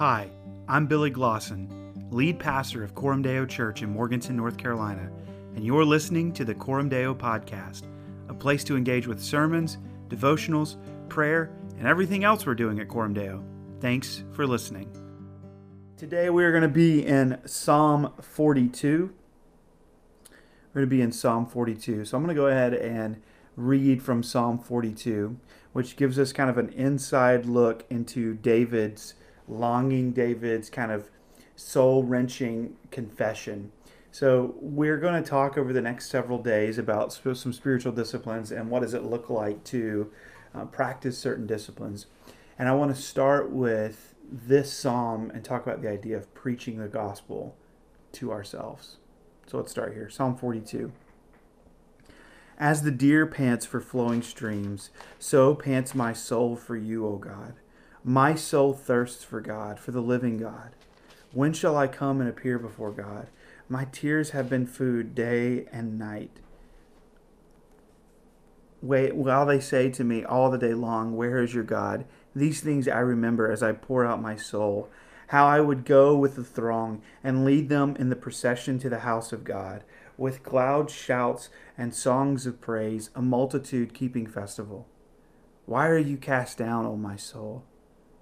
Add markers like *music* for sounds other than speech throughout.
Hi, I'm Billy Glosson, lead pastor of Coram Deo Church in Morganton, North Carolina, and you're listening to the Coram Deo Podcast, a place to engage with sermons, devotionals, prayer, and everything else we're doing at Coram Deo. Thanks for listening. Today we are going to be in Psalm 42. We're going to be in Psalm 42. So I'm going to go ahead and read from Psalm 42, which gives us kind of an inside look into David's longing, David's kind of soul wrenching confession. So, we're going to talk over the next several days about some spiritual disciplines and what does it look like to uh, practice certain disciplines. And I want to start with this psalm and talk about the idea of preaching the gospel to ourselves. So, let's start here Psalm 42. As the deer pants for flowing streams, so pants my soul for you, O God. My soul thirsts for God, for the living God. When shall I come and appear before God? My tears have been food day and night. Wait, while they say to me all the day long, Where is your God? These things I remember as I pour out my soul. How I would go with the throng and lead them in the procession to the house of God with loud shouts and songs of praise, a multitude keeping festival. Why are you cast down, O my soul?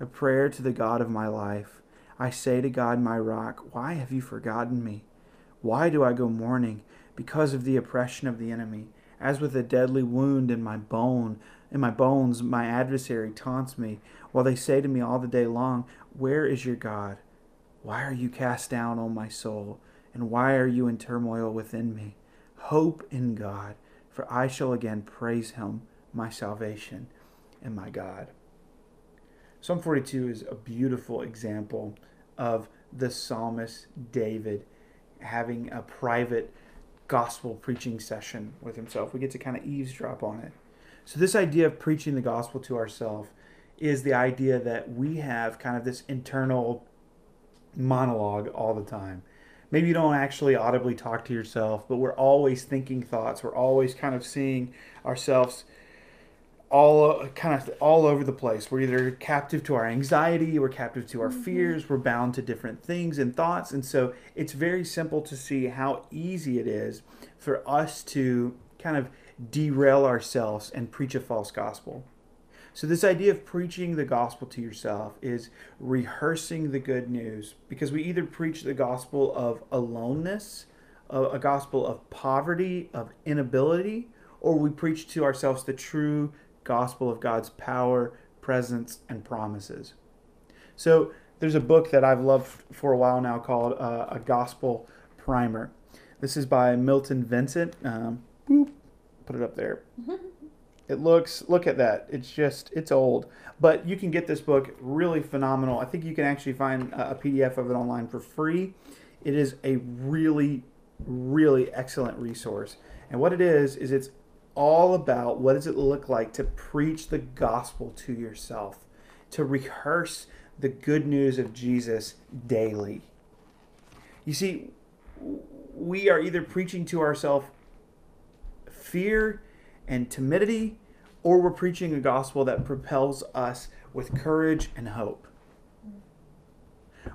a prayer to the God of my life. I say to God, my rock, why have you forgotten me? Why do I go mourning? Because of the oppression of the enemy. As with a deadly wound in my bone, in my bones, my adversary taunts me, while they say to me all the day long, Where is your God? Why are you cast down, O my soul? And why are you in turmoil within me? Hope in God, for I shall again praise him, my salvation and my God. Psalm 42 is a beautiful example of the psalmist David having a private gospel preaching session with himself. We get to kind of eavesdrop on it. So, this idea of preaching the gospel to ourselves is the idea that we have kind of this internal monologue all the time maybe you don't actually audibly talk to yourself, but we're always thinking thoughts. We're always kind of seeing ourselves all kind of all over the place. We're either captive to our anxiety, we're captive to our mm-hmm. fears, we're bound to different things and thoughts. And so it's very simple to see how easy it is for us to kind of derail ourselves and preach a false gospel. So, this idea of preaching the gospel to yourself is rehearsing the good news because we either preach the gospel of aloneness, a gospel of poverty, of inability, or we preach to ourselves the true gospel of God's power, presence, and promises. So, there's a book that I've loved for a while now called uh, A Gospel Primer. This is by Milton Vincent. Um, boop, put it up there. *laughs* It looks, look at that. It's just, it's old. But you can get this book really phenomenal. I think you can actually find a PDF of it online for free. It is a really, really excellent resource. And what it is, is it's all about what does it look like to preach the gospel to yourself, to rehearse the good news of Jesus daily. You see, we are either preaching to ourselves fear and timidity or we're preaching a gospel that propels us with courage and hope.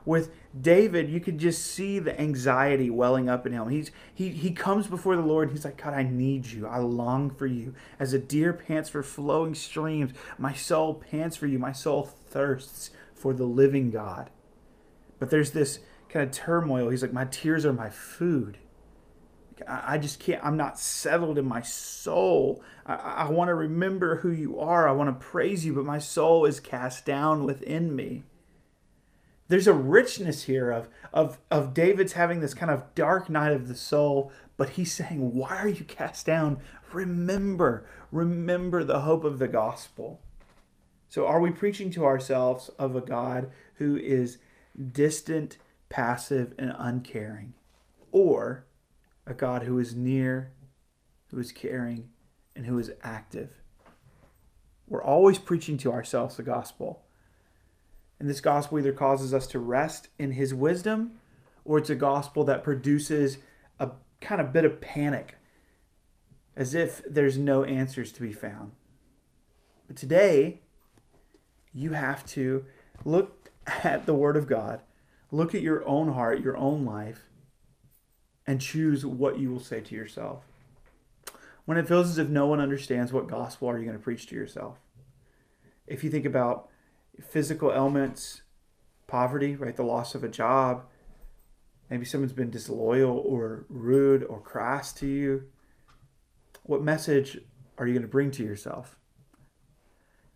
With David, you could just see the anxiety welling up in him. He's he he comes before the Lord. he's like, God, I need you. I long for you. As a deer pants for flowing streams, my soul pants for you. My soul thirsts for the living God. But there's this kind of turmoil. He's like, my tears are my food. I just can't, I'm not settled in my soul. I, I want to remember who you are. I want to praise you, but my soul is cast down within me. There's a richness here of, of, of David's having this kind of dark night of the soul, but he's saying, Why are you cast down? Remember, remember the hope of the gospel. So, are we preaching to ourselves of a God who is distant, passive, and uncaring, or a God who is near, who is caring, and who is active. We're always preaching to ourselves the gospel. And this gospel either causes us to rest in his wisdom or it's a gospel that produces a kind of bit of panic as if there's no answers to be found. But today, you have to look at the Word of God, look at your own heart, your own life, and choose what you will say to yourself. When it feels as if no one understands, what gospel are you going to preach to yourself? If you think about physical ailments, poverty, right, the loss of a job, maybe someone's been disloyal or rude or crass to you, what message are you going to bring to yourself?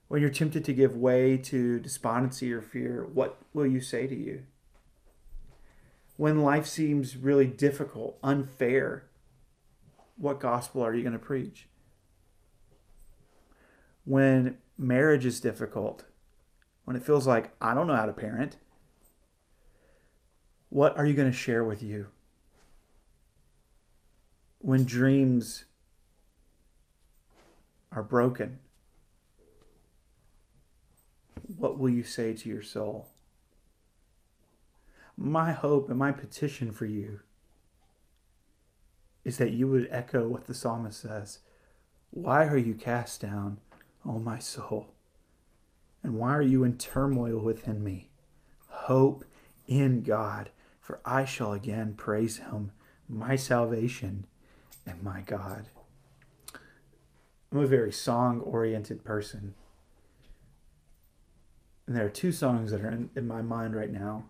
When you're tempted to give way to despondency or fear, what will you say to you? When life seems really difficult, unfair, what gospel are you going to preach? When marriage is difficult, when it feels like I don't know how to parent, what are you going to share with you? When dreams are broken, what will you say to your soul? My hope and my petition for you is that you would echo what the psalmist says Why are you cast down, O my soul? And why are you in turmoil within me? Hope in God, for I shall again praise him, my salvation and my God. I'm a very song oriented person. And there are two songs that are in, in my mind right now.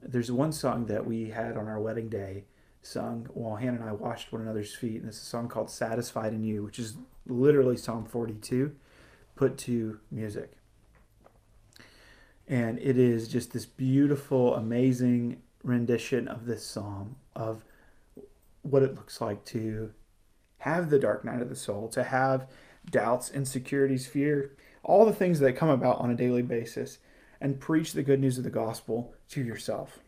There's one song that we had on our wedding day, sung while Hannah and I washed one another's feet, and it's a song called Satisfied in You, which is literally Psalm 42 put to music. And it is just this beautiful, amazing rendition of this psalm of what it looks like to have the dark night of the soul, to have doubts, insecurities, fear, all the things that come about on a daily basis, and preach the good news of the gospel to yourself.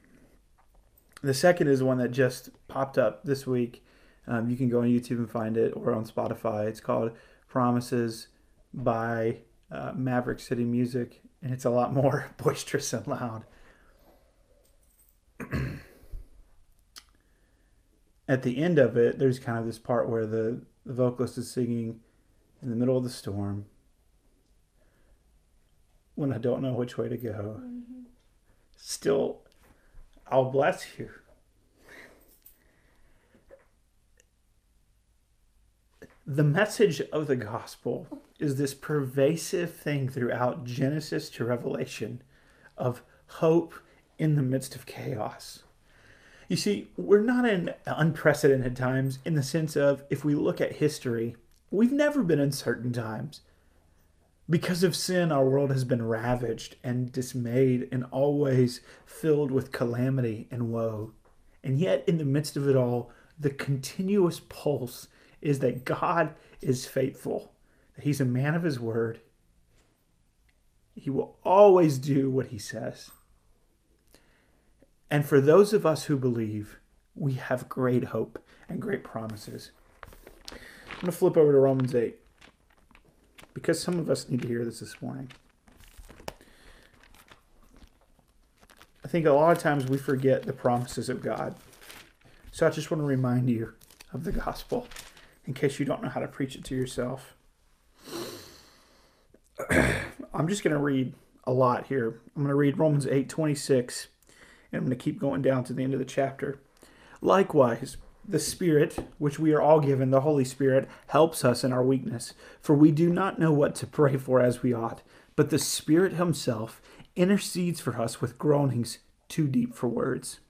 The second is one that just popped up this week. Um, you can go on YouTube and find it or on Spotify. It's called Promises by uh, Maverick City Music, and it's a lot more *laughs* boisterous and loud. *clears throat* At the end of it, there's kind of this part where the, the vocalist is singing in the middle of the storm when I don't know which way to go. Mm-hmm. Still, I'll bless you. The message of the gospel is this pervasive thing throughout Genesis to Revelation of hope in the midst of chaos. You see, we're not in unprecedented times in the sense of if we look at history, we've never been in certain times. Because of sin, our world has been ravaged and dismayed and always filled with calamity and woe. And yet, in the midst of it all, the continuous pulse is that God is faithful, that He's a man of His word. He will always do what He says. And for those of us who believe, we have great hope and great promises. I'm going to flip over to Romans 8 because some of us need to hear this this morning. I think a lot of times we forget the promises of God. So I just want to remind you of the gospel in case you don't know how to preach it to yourself. *clears throat* I'm just going to read a lot here. I'm going to read Romans 8 26, and I'm going to keep going down to the end of the chapter. Likewise, the Spirit, which we are all given, the Holy Spirit, helps us in our weakness, for we do not know what to pray for as we ought, but the Spirit Himself intercedes for us with groanings too deep for words.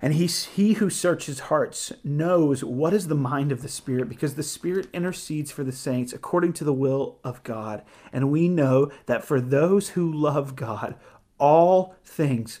And he, he who searches hearts knows what is the mind of the Spirit, because the Spirit intercedes for the saints according to the will of God. And we know that for those who love God, all things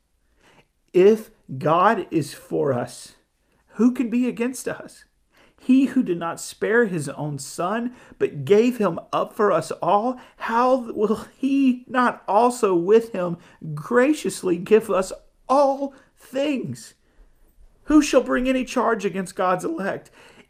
If God is for us, who can be against us? He who did not spare his own son, but gave him up for us all, how will he not also with him graciously give us all things? Who shall bring any charge against God's elect?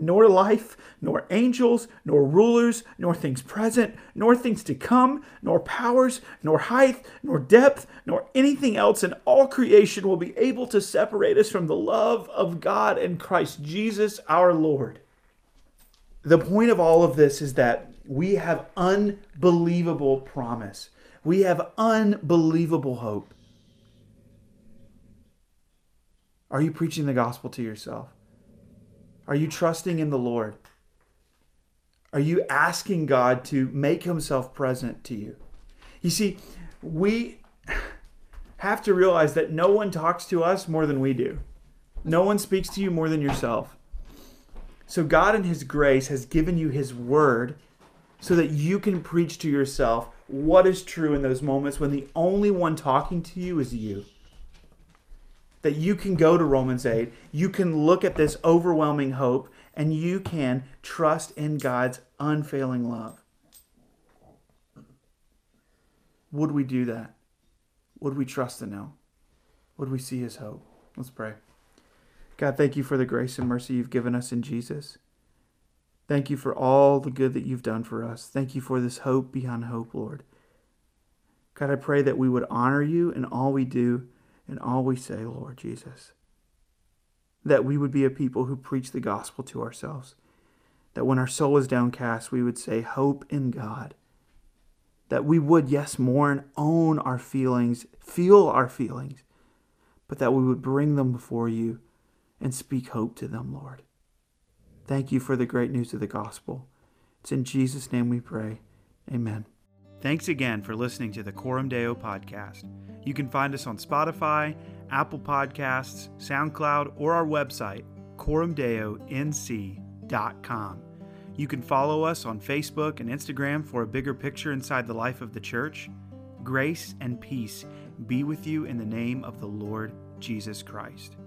nor life, nor angels, nor rulers, nor things present, nor things to come, nor powers, nor height, nor depth, nor anything else in all creation will be able to separate us from the love of God and Christ Jesus our Lord. The point of all of this is that we have unbelievable promise. We have unbelievable hope. Are you preaching the gospel to yourself? Are you trusting in the Lord? Are you asking God to make himself present to you? You see, we have to realize that no one talks to us more than we do. No one speaks to you more than yourself. So God in his grace has given you his word so that you can preach to yourself what is true in those moments when the only one talking to you is you. That you can go to Romans 8, you can look at this overwhelming hope, and you can trust in God's unfailing love. Would we do that? Would we trust in Him? Would we see His hope? Let's pray. God, thank you for the grace and mercy you've given us in Jesus. Thank you for all the good that you've done for us. Thank you for this hope beyond hope, Lord. God, I pray that we would honor you in all we do and all we say, Lord Jesus. That we would be a people who preach the gospel to ourselves. That when our soul is downcast, we would say, Hope in God. That we would, yes, mourn, own our feelings, feel our feelings, but that we would bring them before you and speak hope to them, Lord. Thank you for the great news of the gospel. It's in Jesus' name we pray. Amen. Thanks again for listening to the Coram Deo podcast. You can find us on Spotify, Apple Podcasts, SoundCloud, or our website, coramdeonc.com. You can follow us on Facebook and Instagram for a bigger picture inside the life of the church. Grace and peace be with you in the name of the Lord Jesus Christ.